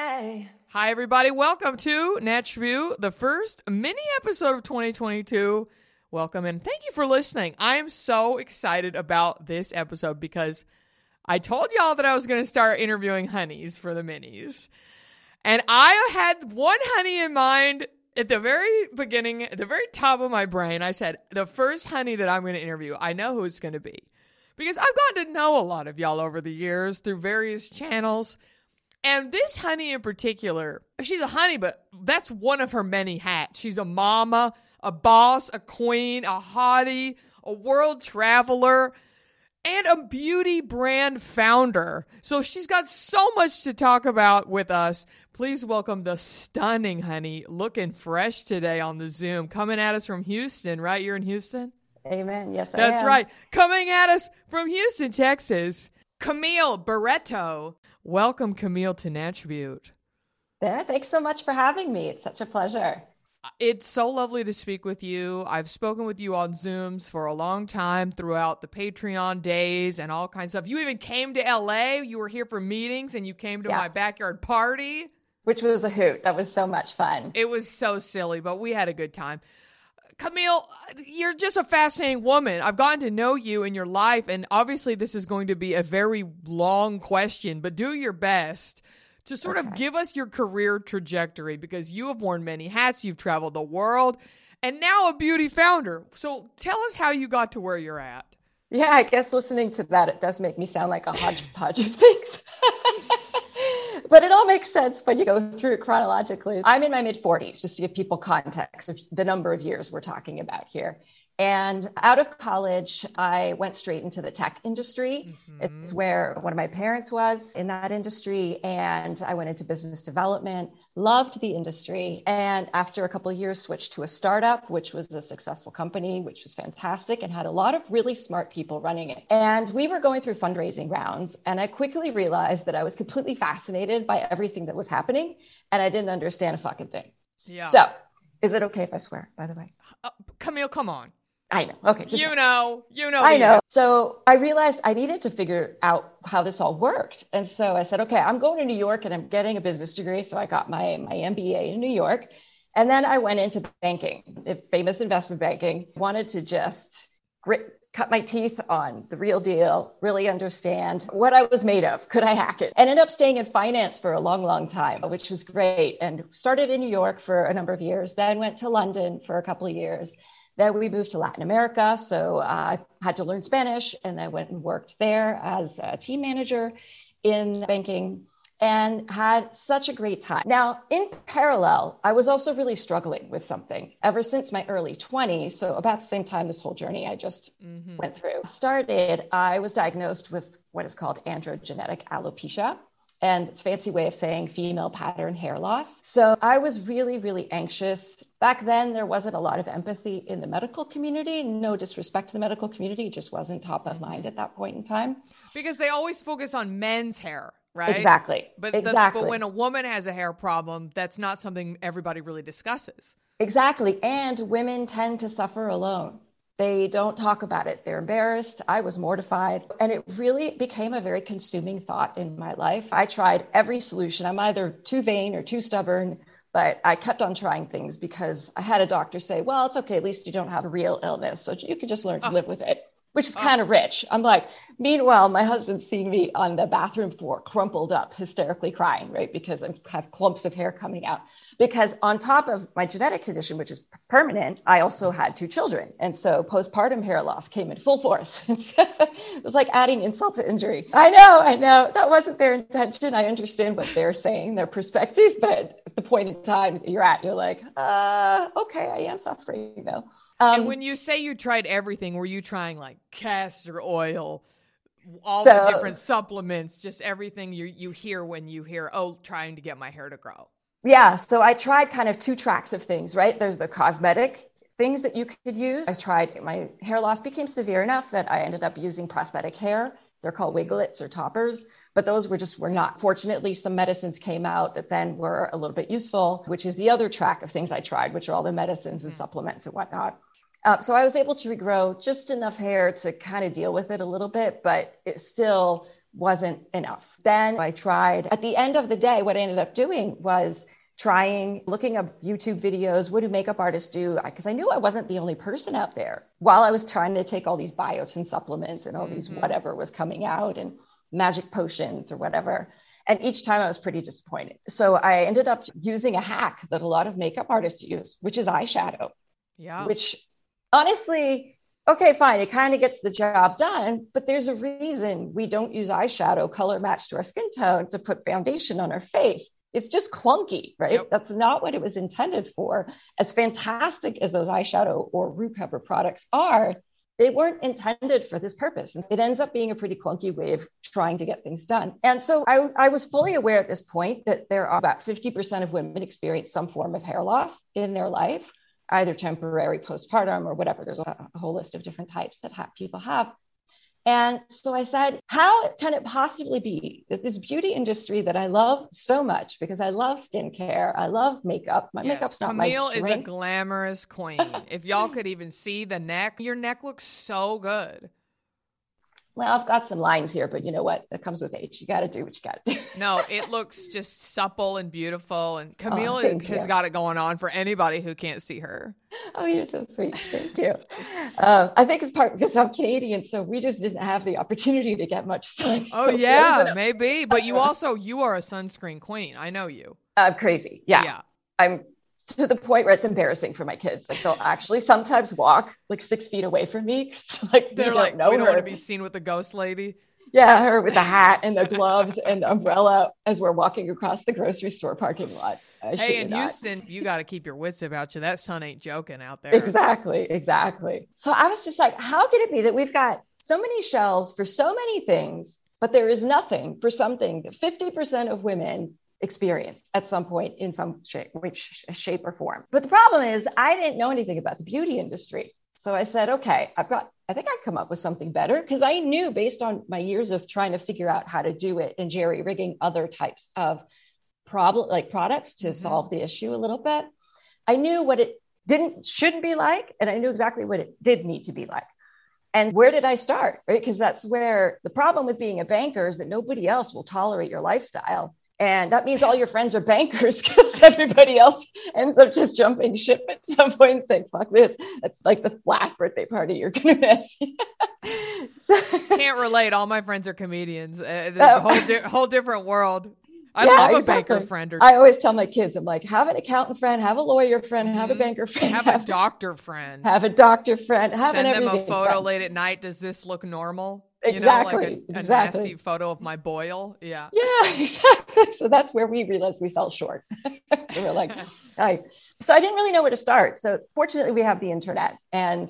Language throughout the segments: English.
Hi, everybody. Welcome to Natch Beaut, the first mini episode of 2022. Welcome and thank you for listening. I am so excited about this episode because I told y'all that I was going to start interviewing honeys for the minis. And I had one honey in mind at the very beginning, at the very top of my brain. I said, the first honey that I'm going to interview, I know who it's going to be. Because I've gotten to know a lot of y'all over the years through various channels. And this honey in particular, she's a honey, but that's one of her many hats. She's a mama, a boss, a queen, a hottie, a world traveler, and a beauty brand founder. So she's got so much to talk about with us. Please welcome the stunning honey, looking fresh today on the Zoom, coming at us from Houston, right? You're in Houston? Amen. Yes, I am. That's right. Coming at us from Houston, Texas, Camille Barreto. Welcome, Camille, to Natch Beaut. There. Thanks so much for having me. It's such a pleasure. It's so lovely to speak with you. I've spoken with you on Zooms for a long time throughout the Patreon days and all kinds of stuff. You even came to LA. You were here for meetings and you came to Yeah. my backyard party. Which was a hoot. That was so much fun. It was so silly, but we had a good time. Camille, you're just a fascinating woman. I've gotten to know you in your life, and obviously, this is going to be a very long question, but do your best to sort of give us your career trajectory because you have worn many hats, you've traveled the world, and now a beauty founder. So tell us how you got to where you're at. Yeah, I guess listening to that, it does make me sound like a hodgepodge of things. but it all makes sense when you go through it chronologically. I'm in my mid 40s, just to give people context of the number of years we're talking about here. And out of college, I went straight into the tech industry. It's where one of my parents was in that industry. And I went into business development, loved the industry. And after a couple of years, switched to a startup, which was a successful company, which was fantastic and had a lot of really smart people running it. And we were going through fundraising rounds. And I quickly realized that I was completely fascinated by everything that was happening. And I didn't understand a fucking thing. Yeah. So, is it okay if I swear, by the way? Uh, Camille, come on. I know. Okay. You know, you know. I know. So I realized I needed to figure out how this all worked. And so I said, okay, I'm going to New York and I'm getting a business degree. So I got my, my MBA in New York. And then I went into banking, famous investment banking, wanted to just grit, cut my teeth on the real deal, really understand what I was made of. Could I hack it? And ended up staying in finance for a long, long time, which was great. And started in New York for a number of years, then went to London for a couple of years. Then we moved to Latin America. So uh, I had to learn Spanish and I went and worked there as a team manager in banking and had such a great time. Now, in parallel, I was also really struggling with something ever since my early 20s. So, about the same time this whole journey I just went through started, I was diagnosed with what is called androgenetic alopecia. And it's a fancy way of saying female pattern hair loss. So I was really, really anxious. Back then, there wasn't a lot of empathy in the medical community. No disrespect to the medical community, it just wasn't top of mind at that point in time. Because they always focus on men's hair, right? Exactly. But, the- exactly. but when a woman has a hair problem, that's not something everybody really discusses. Exactly. And women tend to suffer alone. They don't talk about it. They're embarrassed. I was mortified. And it really became a very consuming thought in my life. I tried every solution. I'm either too vain or too stubborn, but I kept on trying things because I had a doctor say, well, it's okay. At least you don't have a real illness. So you can just learn to ah. live with it. which is ah. kind of rich. I'm like, meanwhile, my husband's seeing me on the bathroom floor, crumpled up, hysterically crying, right? Because I have clumps of hair coming out. Because on top of my genetic condition, which is permanent, I also had two children. And so postpartum hair loss came in full force. it was like adding insult to injury. I know, I know. That wasn't their intention. I understand what they're saying, their perspective. But at the point in time you're at, you're like, uh, okay, I am suffering though. Um, and when you say you tried everything, were you trying like castor oil, all so, the different supplements, just everything you you hear when you hear, oh, trying to get my hair to grow? Yeah. So I tried kind of two tracks of things, right? There's the cosmetic things that you could use. I tried, my hair loss became severe enough that I ended up using prosthetic hair. They're called wiglets or toppers, but those were just were not. Fortunately, some medicines came out that then were a little bit useful, which is the other track of things I tried, which are all the medicines and supplements and whatnot. Uh, so I was able to regrow just enough hair to kind of deal with it a little bit, but it still wasn't enough. Then I tried, at the end of the day, what I ended up doing was trying, looking up YouTube videos. What do makeup artists do? Because I knew I wasn't the only person out there. While I was trying to take all these biotin supplements and all mm-hmm. these whatever was coming out and magic potions or whatever. And each time I was pretty disappointed. So I ended up using a hack that a lot of makeup artists use, which is eyeshadow. Yeah. Which honestly, okay, fine, it kind of gets the job done, but there's a reason we don't use eyeshadow color matched to our skin tone to put foundation on our face. It's just clunky, right? Yep. That's not what it was intended for. As fantastic as those eyeshadow or root pepper products are, they weren't intended for this purpose. And it ends up being a pretty clunky way of trying to get things done. And so I, I, was fully aware at this point that there are about 50% of women experience some form of hair loss in their life either temporary postpartum or whatever. There's a, a whole list of different types that ha- people have. And so I said, how can it possibly be that this beauty industry that I love so much because I love skincare, I love makeup. My yes, makeup's not Camille my strength. is a glamorous queen. if y'all could even see the neck, your neck looks so good well, I've got some lines here, but you know what? It comes with age. You got to do what you got to do. no, it looks just supple and beautiful. And Camille oh, has got it going on for anybody who can't see her. Oh, you're so sweet. Thank you. Um, I think it's part because I'm Canadian, so we just didn't have the opportunity to get much sun. Oh so yeah, maybe. But you also you are a sunscreen queen. I know you. I'm crazy. Yeah. Yeah. I'm to the point where it's embarrassing for my kids. Like they'll actually sometimes walk like six feet away from me. like they're like, know we don't want to be seen with the ghost lady. Yeah, her with the hat and the gloves and the umbrella as we're walking across the grocery store parking lot. I hey, in Houston, you got to keep your wits about you. That sun ain't joking out there. Exactly, exactly. So I was just like, how could it be that we've got so many shelves for so many things, but there is nothing for something that 50% of women experienced at some point in some shape, which shape or form. But the problem is, I didn't know anything about the beauty industry. So I said, okay, I've got, I think I'd come up with something better because I knew based on my years of trying to figure out how to do it and jerry rigging other types of problem, like products to mm-hmm. solve the issue a little bit. I knew what it didn't, shouldn't be like, and I knew exactly what it did need to be like. And where did I start? Right. Because that's where the problem with being a banker is that nobody else will tolerate your lifestyle and that means all your friends are bankers because everybody else ends up just jumping ship at some point and saying, fuck this. That's like the last birthday party you're going to miss. so, Can't relate. All my friends are comedians. Uh, oh. whole, di- whole different world. I yeah, love a exactly. banker friend. Or- I always tell my kids, I'm like, have an accountant friend, have a lawyer friend, mm-hmm. have a mm-hmm. banker friend, have, have, a doctor friend, have a doctor friend, have send them a photo friend. late at night. Does this look normal? Exactly. You know, like a, exactly. nasty photo of my boil. Yeah. Yeah, exactly. So that's where we realized we fell short. so we're like, I, so I didn't really know where to start. So fortunately, we have the internet. And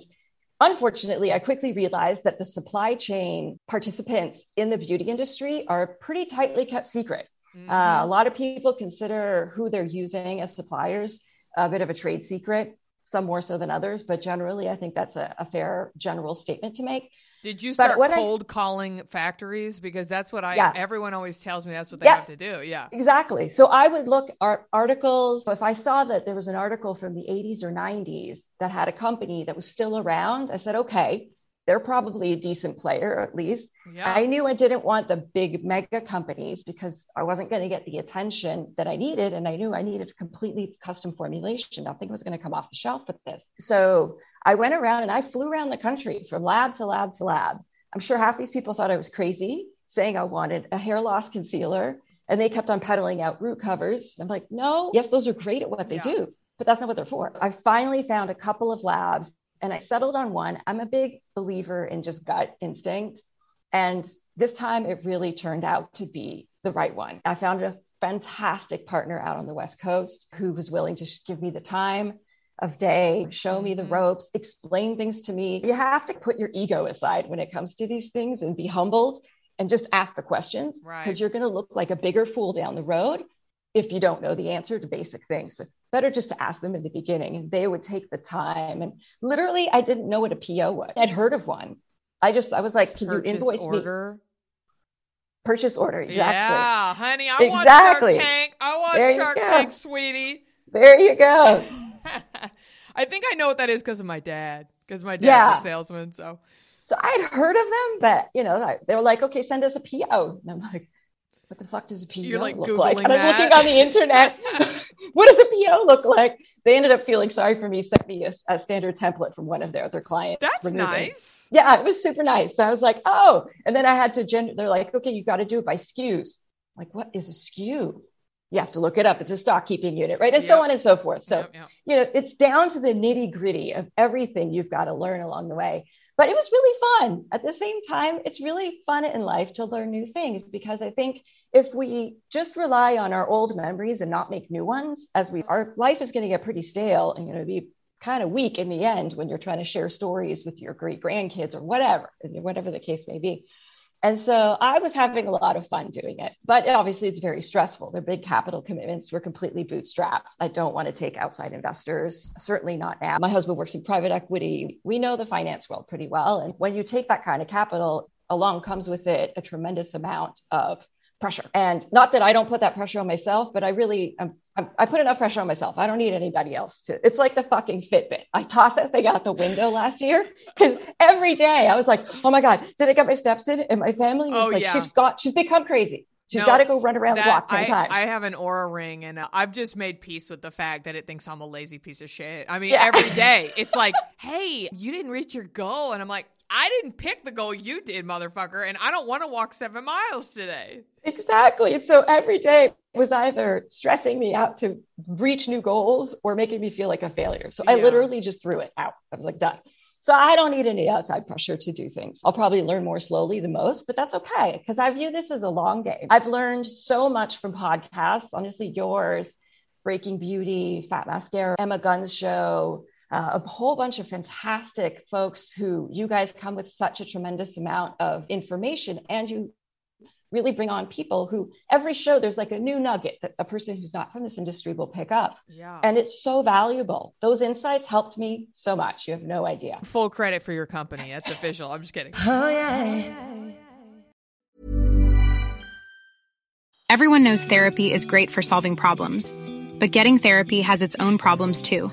unfortunately, I quickly realized that the supply chain participants in the beauty industry are pretty tightly kept secret. Mm-hmm. Uh, a lot of people consider who they're using as suppliers a bit of a trade secret, some more so than others. But generally, I think that's a, a fair general statement to make. Did you start cold I, calling factories? Because that's what I, yeah. everyone always tells me that's what they yeah, have to do. Yeah. Exactly. So I would look at articles. If I saw that there was an article from the 80s or 90s that had a company that was still around, I said, okay, they're probably a decent player at least. Yeah. I knew I didn't want the big mega companies because I wasn't going to get the attention that I needed. And I knew I needed completely custom formulation. Nothing was going to come off the shelf with this. So I went around and I flew around the country from lab to lab to lab. I'm sure half these people thought I was crazy saying I wanted a hair loss concealer. And they kept on peddling out root covers. I'm like, no, yes, those are great at what they Yeah. do, but that's not what they're for. I finally found a couple of labs and I settled on one. I'm a big believer in just gut instinct. And this time it really turned out to be the right one. I found a fantastic partner out on the West Coast who was willing to give me the time of day, show me the Mhm. ropes, explain things to me. You have to put your ego aside when it comes to these things and be humbled and just ask the questions Right. because you're going to look like a bigger fool down the road if you don't know the answer to basic things. So better just to ask them in the beginning and they would take the time. And literally, I didn't know what a PO was. I'd heard of one. I just, I was like, can Purchase you invoice me? Purchase order. Exactly. Yeah, honey, I Exactly. want Shark Tank. I want There Shark. Tank, sweetie. There you go. I think I know what that is because of my dad. Because my dad's Yeah. a salesman. So So I'd heard of them, but you know, they were like, okay, send us a PO. And I'm like, what the fuck does a PO You're, like, look like? Googling And I'm that. looking on the internet. what does a PO look like? They ended up feeling sorry for me, sent me a, a standard template from one of their other clients. that's removing. nice. Yeah, it was super nice. So I was like, oh, and then I had to gen- they're like, okay, you got to do it by SKUs. Like, what is a SKU? You have to look it up. It's a stock keeping unit, right? And so on and so forth. So Yep, yep. you know, it's down to the nitty gritty of everything you've got to learn along the way. But it was really fun. At the same time, it's really fun in life to learn new things because I think if we just rely on our old memories and not make new ones, as we our life is going to get pretty stale and going to be kind of weak in the end when you're trying to share stories with your great grandkids or whatever, whatever the case may be. And so I was having a lot of fun doing it, but obviously it's very stressful. They're big capital commitments. We're completely bootstrapped. I don't want to take outside investors, certainly not now. My husband works in private equity. We know the finance world pretty well. And when you take that kind of capital, along comes with it a tremendous amount of pressure. And not that I don't put that pressure on myself, but I really, um, I, put enough pressure on myself. I don't need anybody else to. It's like the fucking Fitbit. I tossed that thing out the window last year because every day I was like, oh my God, did I get my steps in? And my family was Oh, like, yeah. she's got, she's become crazy. She's No, got to go run around the That- block 10 I, times. I have an Oura ring and I've just made peace with the fact that it thinks I'm a lazy piece of shit. I mean, Yeah. every day it's like, hey, you didn't reach your goal. And I'm like, I didn't pick the goal you did, motherfucker. And I don't want to walk seven miles today. Exactly. So every day was either stressing me out to reach new goals or making me feel like a failure. So I Yeah. literally just threw it out. I was like, done. So I don't need any outside pressure to do things. I'll probably learn more slowly the most, but that's okay because I view this as a long game. I've learned so much from podcasts, honestly, yours, Breaking Beauty, Fat Mascara, Emma Gunn's show, uh, a whole bunch of fantastic folks who you guys come with such a tremendous amount of information and you really bring on people who every show there's like a new nugget that a person who's not from this industry will pick up Yeah. and it's so valuable those insights helped me so much you have no idea Full credit for your company. That's official. I'm just kidding. oh yeah Everyone knows therapy is great for solving problems, but getting therapy has its own problems too,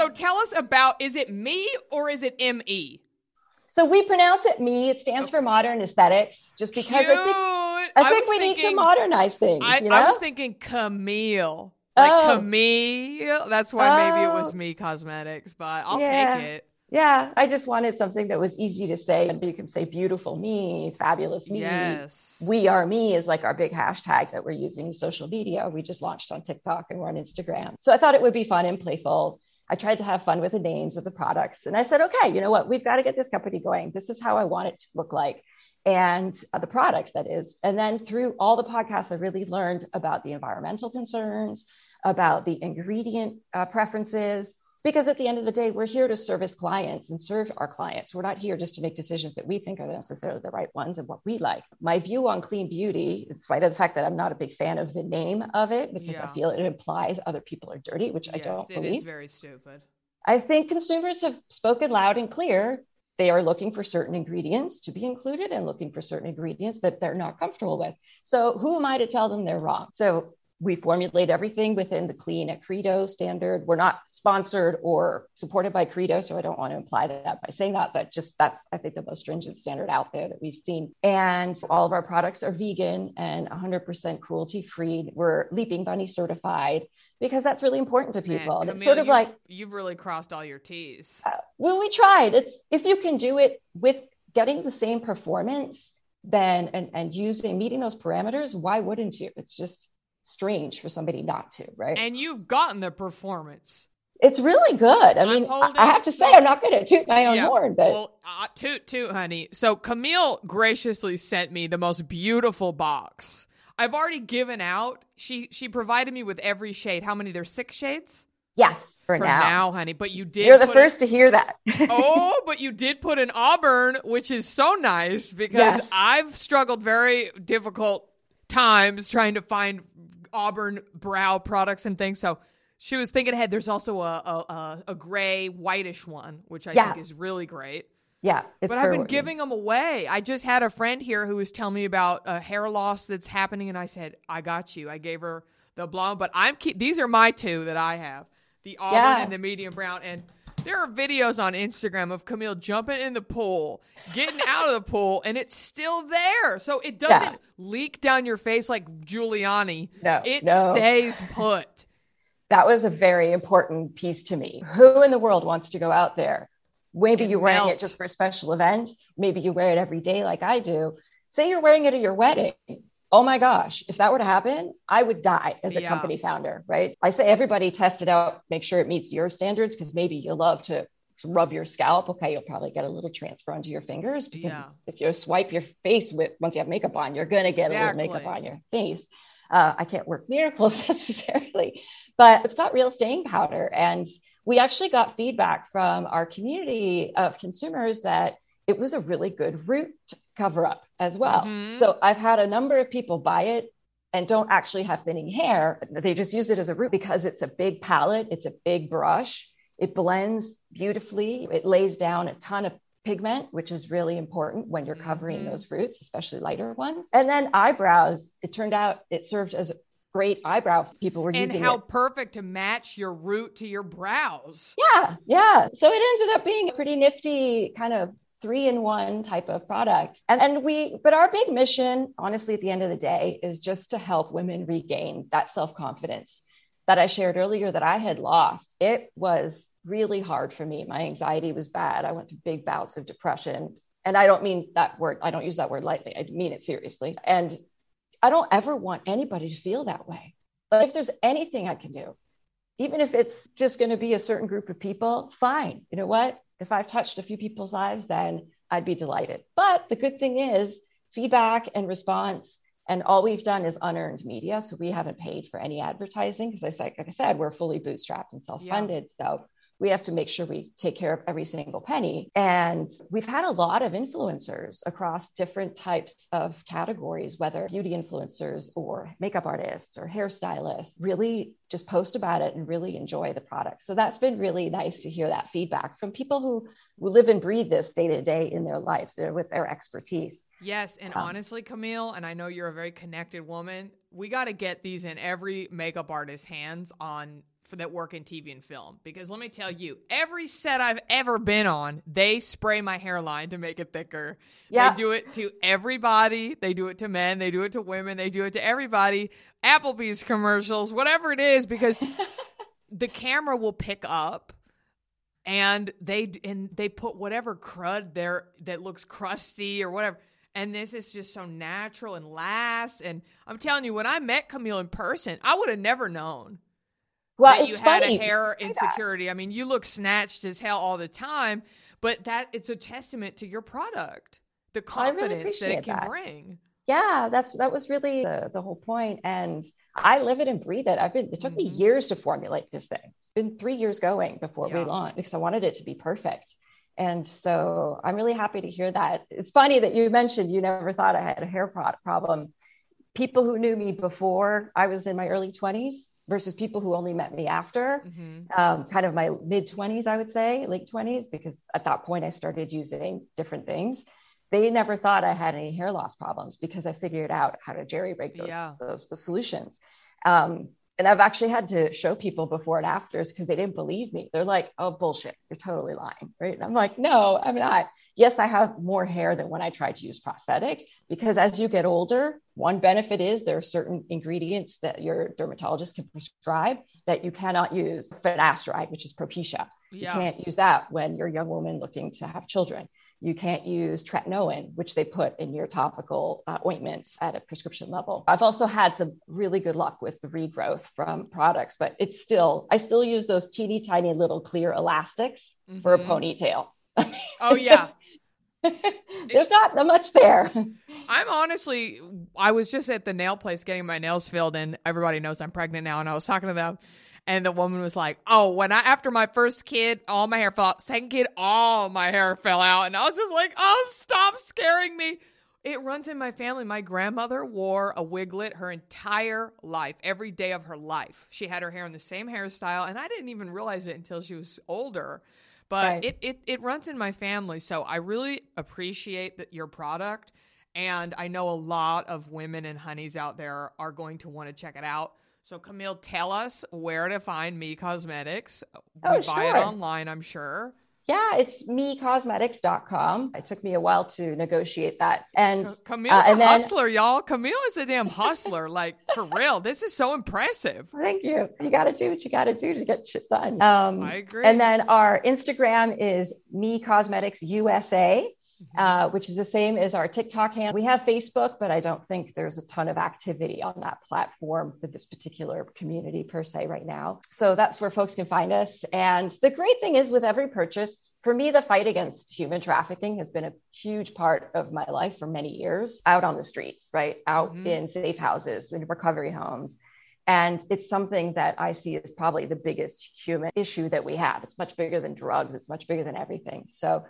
So tell us about is it me or is it ME? so we pronounce it me it stands for modern aesthetics just because Cute. i think i think was we need to modernize things I, you know I was thinking Camille. Like Oh. Camille. That's why maybe it was Oh. me cosmetics, but I'll Yeah. take it. yeah i just wanted something that was easy to say and you can say beautiful me fabulous me Yes. we are me is like our big hashtag that we're using in social media. We just launched on TikTok and we're on Instagram. So I thought it would be fun and playful. I tried to have fun with the names of the products. And I said, okay, you know what? We've got to get this company going. This is how I want it to look like. And uh, the products, that is. And then through all the podcasts, I really learned about the environmental concerns, about the ingredient uh, preferences, because at the end of the day, we're here to service clients and serve our clients. We're not here just to make decisions that we think are necessarily the right ones and what we like. My view on clean beauty, in spite of the fact that I'm not a big fan of the name of it, because Yeah. I feel it implies other people are dirty, which I don't it believe. is very stupid. I think consumers have spoken loud and clear. They are looking for certain ingredients to be included and looking for certain ingredients that they're not comfortable with. So, who am I to tell them they're wrong? So, we formulate everything within the Clean at Credo standard. We're not sponsored or supported by Credo, so I don't want to imply that by saying that, but just that's, I think, the most stringent standard out there that we've seen. And all of our products are vegan and 100% cruelty free. We're Leaping Bunny certified because that's really important to people. And it's sort of like, you've really crossed all your T's. uh, when we tried it's if you can do it with getting the same performance then and and using meeting those parameters why wouldn't you it's just strange for somebody not to right And you've gotten the performance. it's really good i mean I, have to say i'm not going to toot my own Yeah, horn but well, uh, toot toot, honey. So Camille graciously sent me the most beautiful box. I've already given out. She she provided me with every shade. How many? There's six shades yes for, for now. now, honey. But you did. you're the first to hear that oh, but you did put an auburn, which is so nice because Yes. I've struggled very difficult times trying to find auburn brow products and things. So. She was thinking ahead. There's also a a, a, gray whitish one, which I Yeah. think is really great yeah it's but I've been giving them away. I just had a friend here who was telling me about a hair loss that's happening, and I said, "I got you." I gave her the blonde, but I'm keep. These are my two that I have: the auburn Yeah. and the medium brown. And there are videos on Instagram of Camille jumping in the pool, getting out of the pool, and it's still there. So it doesn't Yeah. leak down your face like Giuliani. No, it no. stays put. that was a very important piece to me. Who in the world wants to go out there? Maybe you're wearing it just for a special event. Maybe you wear it every day, like I do. Say you're wearing it at your wedding. Oh my gosh, if that were to happen, I would die as a Yeah. company founder, right? I say everybody test it out, make sure it meets your standards because maybe you love to rub your scalp. Okay, you'll probably get a little transfer onto your fingers because Yeah. if you swipe your face with once you have makeup on, you're going to get a little makeup on your face. Uh, I can't work miracles necessarily, but it's got real staying powder. And we actually got feedback from our community of consumers that it was a really good root cover up as well. Mhm. So I've had a number of people buy it and don't actually have thinning hair. They just use it as a root because it's a big palette, it's a big brush, it blends beautifully, it lays down a ton of pigment, which is really important when you're covering Mhm. those roots, especially lighter ones. And then eyebrows, it turned out it served as a great eyebrow. People were using it. And using how it. perfect to match your root to your brows. Yeah, yeah. So it ended up being a pretty nifty kind of three in one type of product. And and we but our big mission, honestly, at the end of the day, is just to help women regain that self-confidence that I shared earlier that I had lost. It was really hard for me. My anxiety was bad. I went through big bouts of depression. And I don't mean that word, I don't use that word lightly. I mean it seriously. And I don't ever want anybody to feel that way. But if there's anything I can do, even if it's just going to be a certain group of people, fine. You know what? If I've touched a few people's lives, then I'd be delighted. But the good thing is feedback and response. And all we've done is unearned media. So we haven't paid for any advertising because I said, like I said, we're fully bootstrapped and self-funded. So we have to make sure we take care of every single penny. And we've had a lot of influencers across different types of categories, whether beauty influencers or makeup artists or hairstylists, really just post about it and really enjoy the product. So that's been really nice to hear that feedback from people who, who live and breathe this day to day in their lives uh, with their expertise. Yes, and Um, honestly, Camille, and I know you're a very connected woman. We got to get these in every makeup artist's hands on for that work in TV and film because let me tell you, every set I've ever been on, they spray my hairline to make it thicker. Yeah. They do it to everybody. They do it to men. They do it to women. They do it to everybody. Applebee's commercials, whatever it is, because the camera will pick up and they and they put whatever crud there that looks crusty or whatever and this is just so natural and lasts and i'm telling you when i met camille in person i would have never known Well, that you had a hair that. insecurity i mean you look snatched as hell all the time but that it's a testament to your product the I really confidence that it can that. bring yeah, that's that was really the, the whole point. And I live it and breathe it. I've been it took mm-hmm. me years to formulate this thing. It's been three years going before yeah. we launched because I wanted it to be perfect. And so I'm really happy to hear that. It's funny that you mentioned you never thought I had a hair problem. People who knew me before I was in my early 20s versus people who only met me after, mm-hmm. um, kind of my mid 20s, I would say, late 20s, because at that point I started using different things they never thought I had any hair loss problems because I figured out how to jerry rig those, yeah. those, those solutions. Um, and I've actually had to show people before and afters because they didn't believe me. They're like, oh, bullshit, you're totally lying. Right. And I'm like, no, I'm not. Yes, I have more hair than when I tried to use prosthetics because as you get older, one benefit is there are certain ingredients that your dermatologist can prescribe that you cannot use finasteride, which is Propecia. Yeah. You can't use that when you're a young woman looking to have children. You can't use tretinoin, which they put in your topical uh, ointments at a prescription level. I've also had some really good luck with the regrowth from products, but it's still, I still use those teeny tiny little clear elastics mm-hmm. for a mm-hmm. ponytail. Oh, yeah. There's not much there. I'm honestly, I was just at the nail place getting my nails filled, and everybody knows I'm pregnant now. And I was talking to them, and the woman was like, "Oh, when I after my first kid, all my hair fell out. Second kid, all my hair fell out." And I was just like, "Oh, stop scaring me." It runs in my family. My grandmother wore a wiglet her entire life, every day of her life. She had her hair in the same hairstyle, and I didn't even realize it until she was older. But right. it, it it runs in my family, so I really appreciate that your product. And I know a lot of women and honeys out there are going to want to check it out. So, Camille, tell us where to find Me Cosmetics. We oh, buy it online, I'm sure. Yeah, it's mecosmetics.com. It took me a while to negotiate that. And Camille's uh, and a then, hustler, y'all. Camille is a damn hustler. like, for real. This is so impressive. Thank you. You got to do what you got to do to get shit done. Um, I agree. And then our Instagram is Me Cosmetics USA. Mm-hmm. uh, which is the same as our TikTok handle. We have Facebook, but I don't think there's a ton of activity on that platform with this particular community per se right now. So that's where folks can find us. And the great thing is with every purchase, for me, the fight against human trafficking has been a huge part of my life for many years out on the streets, right? Out mm-hmm. in safe houses, in recovery homes. And it's something that I see as probably the biggest human issue that we have. It's much bigger than drugs, it's much bigger than everything. So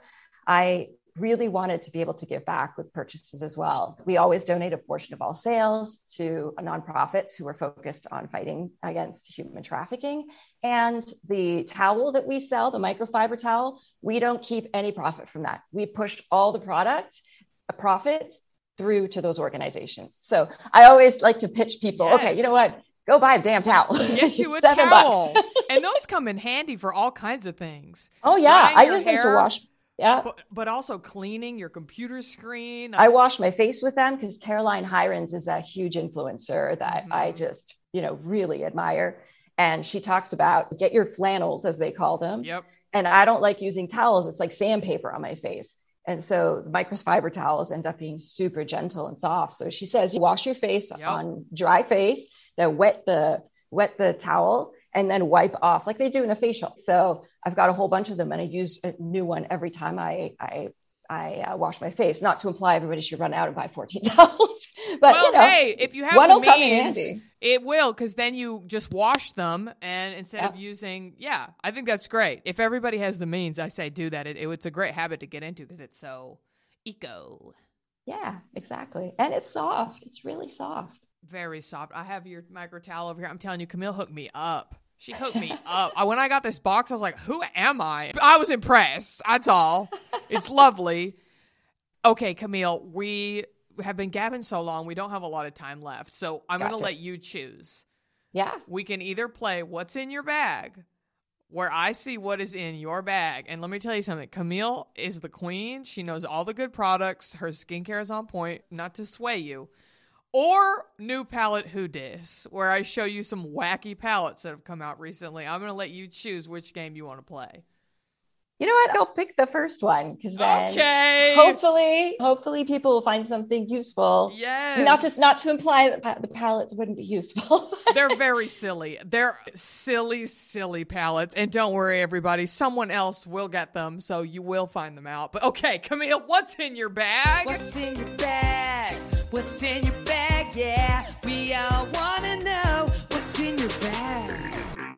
I really wanted to be able to give back with purchases as well. We always donate a portion of all sales to nonprofits who are focused on fighting against human trafficking. And the towel that we sell, the microfiber towel, we don't keep any profit from that. We push all the product, uh, a profit through to those organizations. So I always like to pitch people, yes. okay, you know what? Go buy a damn towel. Get you a towel. and those come in handy for all kinds of things. Oh yeah, I use them to wash yeah. But, but also cleaning your computer screen. I wash my face with them because Caroline Hirons is a huge influencer that mm-hmm. I just, you know, really admire. And she talks about get your flannels, as they call them. Yep. And I don't like using towels. It's like sandpaper on my face. And so the microfiber towels end up being super gentle and soft. So she says you wash your face yep. on dry face, then wet the wet the towel and then wipe off like they do in a facial. So I've got a whole bunch of them and I use a new one every time I, I, I uh, wash my face. Not to imply everybody should run out and buy 14 towels, but well, you know, hey, if you have the means, it will because then you just wash them and instead of using, yeah, I think that's great. If everybody has the means, I say do that. It, it, it's a great habit to get into because it's so eco. Yeah, exactly, and it's soft. It's really soft. Very soft. I have your micro towel over here. I'm telling you, Camille hooked me up. She hooked me up. When I got this box, I was like, who am I? I was impressed. That's all. It's lovely. Okay, Camille, we have been gabbing so long, we don't have a lot of time left. So I'm gotcha. going to let you choose. Yeah. We can either play What's in Your Bag, where I see what is in your bag. And let me tell you something Camille is the queen. She knows all the good products. Her skincare is on point, not to sway you or new palette who dis where i show you some wacky palettes that have come out recently. I'm going to let you choose which game you want to play. You know what? I'll pick the first one because then okay. hopefully hopefully people will find something useful. Yes. Not just not to imply that the palettes wouldn't be useful they're very silly. They're silly silly palettes. And don't worry everybody someone else will get them so you will find them out. But okay camille what's in your bag? What's in your bag What's in your bag? Yeah, we all want to know what's in your bag.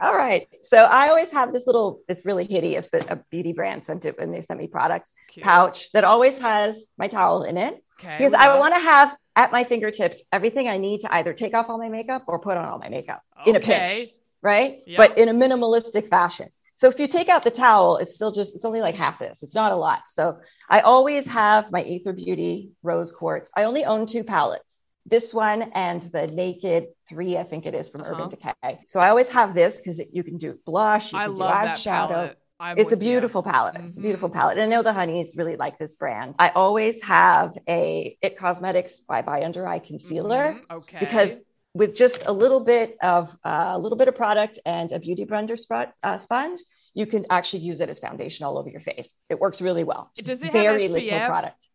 All right. So I always have this little, it's really hideous, but a beauty brand sent it when they sent me products Cute. pouch that always has my towel in it. Okay. Because I want to have at my fingertips everything I need to either take off all my makeup or put on all my makeup in a pinch, right? Yep. But in a minimalistic fashion. So if you take out the towel, it's still just, it's only like half this. It's not a lot. So I always have my Aether Beauty Rose Quartz. I only own two palettes this one and the Naked 3, I think it is from Uh-huh. Urban Decay. So I always have this because you can do blush, you I can do eyeshadow. It's a beautiful palette. It's a beautiful palette. And I know the honeys really like this brand. I always have a It Cosmetics Bye Bye Under Eye concealer Mhm. Okay. because with just a little bit of uh, a little bit of product and a beauty blender spot, uh, sponge, you can actually use it as foundation all over your face. It works really well. Does it have very little product.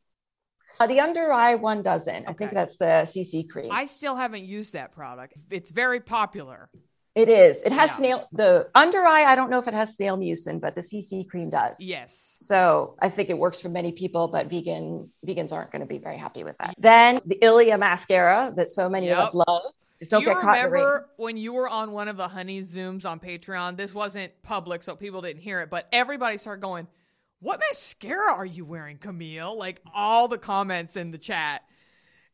Uh, the under eye one doesn't. I think that's the CC cream. I still haven't used that product. It's very popular. It is. It has Yeah. snail. The under eye. I don't know if it has snail mucin, but the CC cream does. Yes. So I think it works for many people, but vegan vegans aren't going to be very happy with that. Then the Ilia mascara that so many of us love. Just Do don't you get caught in the rain. remember when you were on one of the Honey Zooms on Patreon? This wasn't public, so people didn't hear it, but everybody started going, What mascara are you wearing, Camille? Like all the comments in the chat.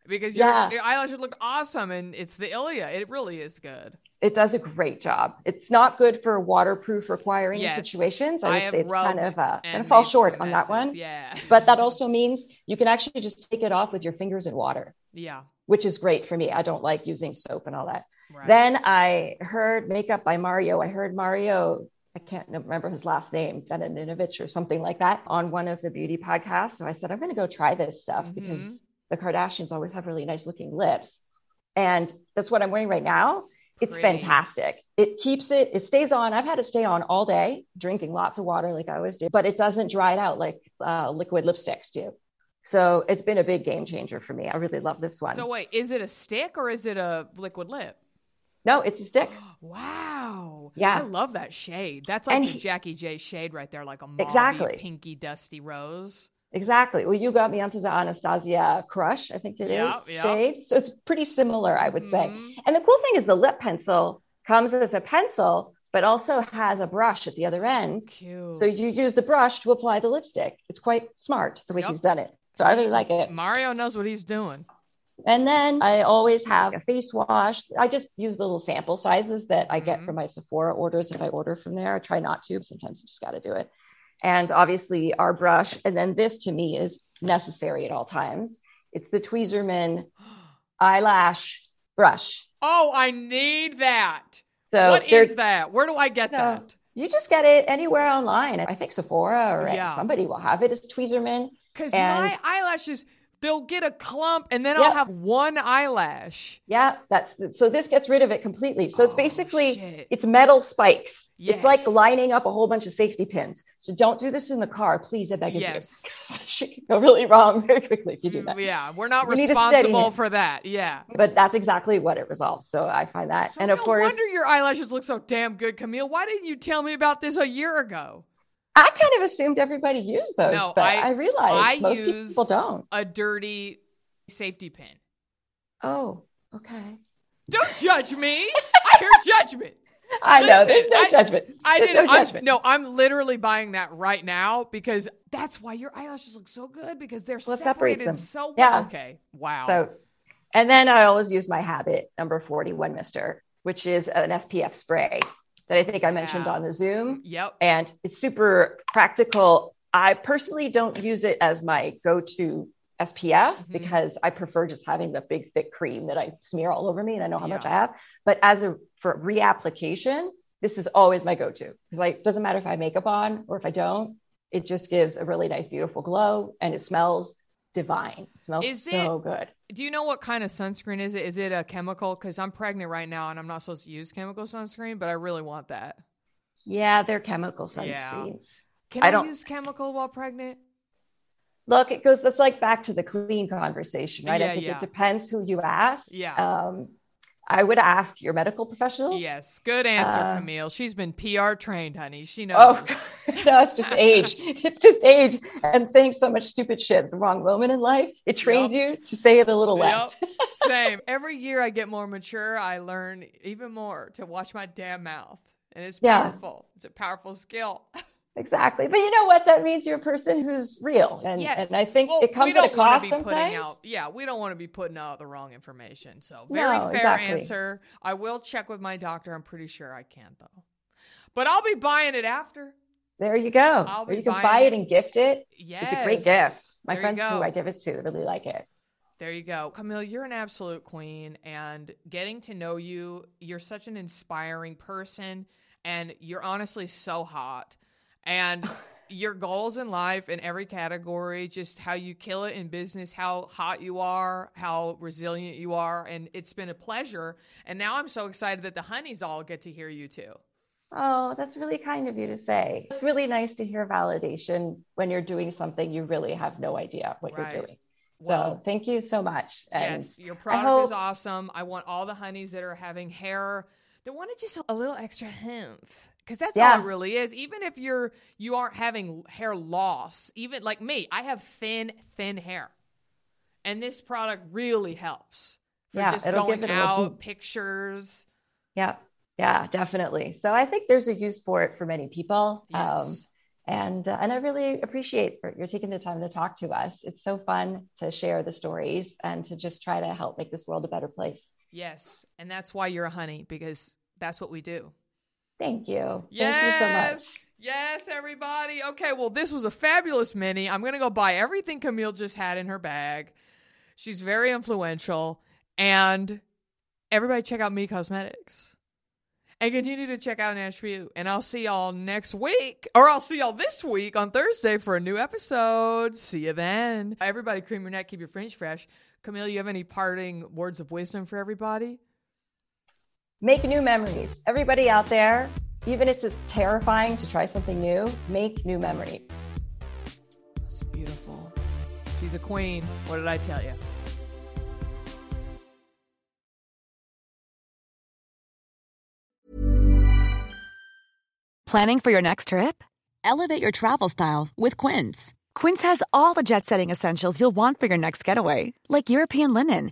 Because your, Yeah. your eyelashes look awesome and it's the Ilia. It really is good. It does a great job. It's not good for waterproof requiring Yes. situations. I would say it's kind of uh, to fall short on that one. Yeah. But that also means you can actually just take it off with your fingers in water, yeah. which is great for me. I don't like using soap and all that. Right. Then I heard makeup by Mario. I heard Mario, I can't remember his last name, Benedinovich or something like that on one of the beauty podcasts. So I said, I'm going to go try this stuff Mhm. because the Kardashians always have really nice looking lips. And that's what I'm wearing right now. It's Pretty. fantastic. It keeps it, it stays on. I've had it stay on all day, drinking lots of water like I always do, but it doesn't dry it out like uh, liquid lipsticks do. So it's been a big game changer for me. I really love this one. So wait, is it a stick or is it a liquid lip? no, it's a stick. Wow. Yeah. I love that shade. That's like he- Jackie J shade right there, like a mauve Exactly. pinky dusty rose. Exactly. Well, you got me onto the Anastasia Crush, I think it is Yeah, shade. So it's pretty similar, I would say. Mhm. And the cool thing is the lip pencil comes as a pencil, but also has a brush at the other end. Cute. So you use the brush to apply the lipstick. It's quite smart the way Yep. he's done it. So I really like it. Mario knows what he's doing. And then I always have a face wash. I just use the little sample sizes that I get Mhm. from my Sephora orders. If I order from there, I try not to. Sometimes I just got to do it. And obviously, our brush. And then this to me is necessary at all times. It's the Tweezerman eyelash brush. Oh, I need that. So what is that? Where do I get that? you just get it anywhere online. I think Sephora or Yeah. somebody will have it. It's Tweezerman. Because my eyelashes, they'll get a clump and then I'll have one eyelash. Yeah, that's so this gets rid of it completely. So it's Oh, basically shit. it's metal spikes. It's like lining up a whole bunch of safety pins. So don't do this in the car, please. I beg of Yes. you. Shit can go really wrong very quickly if you do mm, that. Yeah, we're not You need a steady responsible for that. Yeah. But that's exactly what it resolves. So I find that, So and of course, wonder your eyelashes look so damn good, Camille. Why didn't you tell me about this a year ago? I kind of assumed everybody used those, No, but I- I, realized I most use- people don't. A dirty safety pin. Oh, okay. Don't judge me. I hear judgment. I know Listen, there's no I- judgment. I There's didn't. no I'm, judgment. no, I'm literally buying that right now because that's why your eyelashes look so good because they're Well, separated them. so well. Yeah. Okay. Wow. So, and then I always use my Habit number 41 Mister, which is an SPF spray that I think I mentioned Yeah. on the Zoom. yep. And it's super practical. I personally don't use it as my go to SPF Mhm. because I prefer just having the big, thick cream that I smear all over me and I know how much I have. But as a for reapplication, this is always my go to because like it doesn't matter if I have makeup on or if I don't, it just gives a really nice, beautiful glow and it smells divine. It smells Is so good. Do you know what kind of sunscreen is it? Is it a chemical? Because I'm pregnant right now and I'm not supposed to use chemical sunscreen, but I really want that. Yeah, they're chemical Yeah. sunscreens. Can I I, don't- use chemical while pregnant? Look, it goes, that's like back to the clean conversation, right? Yeah, I think yeah. it depends who you ask. Yeah. Um, I would ask your medical professionals. Yes, good answer, Uh, Camille. She's been PR trained, honey. She knows. Oh, no, it's just age. It's just age and saying so much stupid shit at the wrong moment in life. It trains you to say it a little less. Yep. Same. Every year I get more mature, I learn even more to watch my damn mouth. And it's Yeah. powerful. It's a powerful skill. exactly. But you know what? That means you're a person who's real. And, yes. and I think Well, it comes at a cost sometimes. Out, yeah, we don't want to be putting out the wrong information. So very No, fair exactly. answer. I will check with my doctor. I'm pretty sure I can though. But I'll be buying it after. There you go. I'll Or you can buy it. it and gift it. Yes. It's a great gift. My There friends who. I give it to really like it. There you go. Camille, you're an absolute queen. And getting to know you, you're such an inspiring person. And you're honestly so hot. And your goals in life in every category, just how you kill it in business, how hot you are, how resilient you are. And it's been a pleasure. And now I'm so excited that the honeys all get to hear you too. Oh, that's really kind of you to say. It's really nice to hear validation when you're doing something you really have no idea what Right. you're doing. Well, so thank you so much. And yes, your product hope, is awesome. I want all the honeys that are having hair that wanted just a little extra hoof because that's all it really is. Even if you're you aren't having hair loss, even like me, I have thin, thin hair, and this product really helps for Yeah, just it'll going out pictures. Yeah, yeah, definitely. So I think there's a use for it for many people. Um, Yes. and uh, and I really appreciate you're taking the time to talk to us. It's so fun to share the stories and to just try to help make this world a better place. yes, and that's why you're a honey because that's what we do. Thank you. Yes. Thank you so much. Yes, everybody. Okay, well, this was a fabulous mini. I'm going to go buy everything Camille just had in her bag. She's very influential. And everybody check out Me Cosmetics. And continue to check out Natch Beaut. And I'll see y'all next week, or I'll see y'all this week on Thursday for a new episode. See you then. Everybody, cream your neck, keep your fringe fresh. Camille, you have any parting words of wisdom for everybody? Make new memories. Everybody out there, even if it's terrifying to try something new, make new memories. That's beautiful. She's a queen. What did I tell you? Planning for your next trip? Elevate your travel style with Quince. Quince has all the jet setting essentials you'll want for your next getaway, like European linen,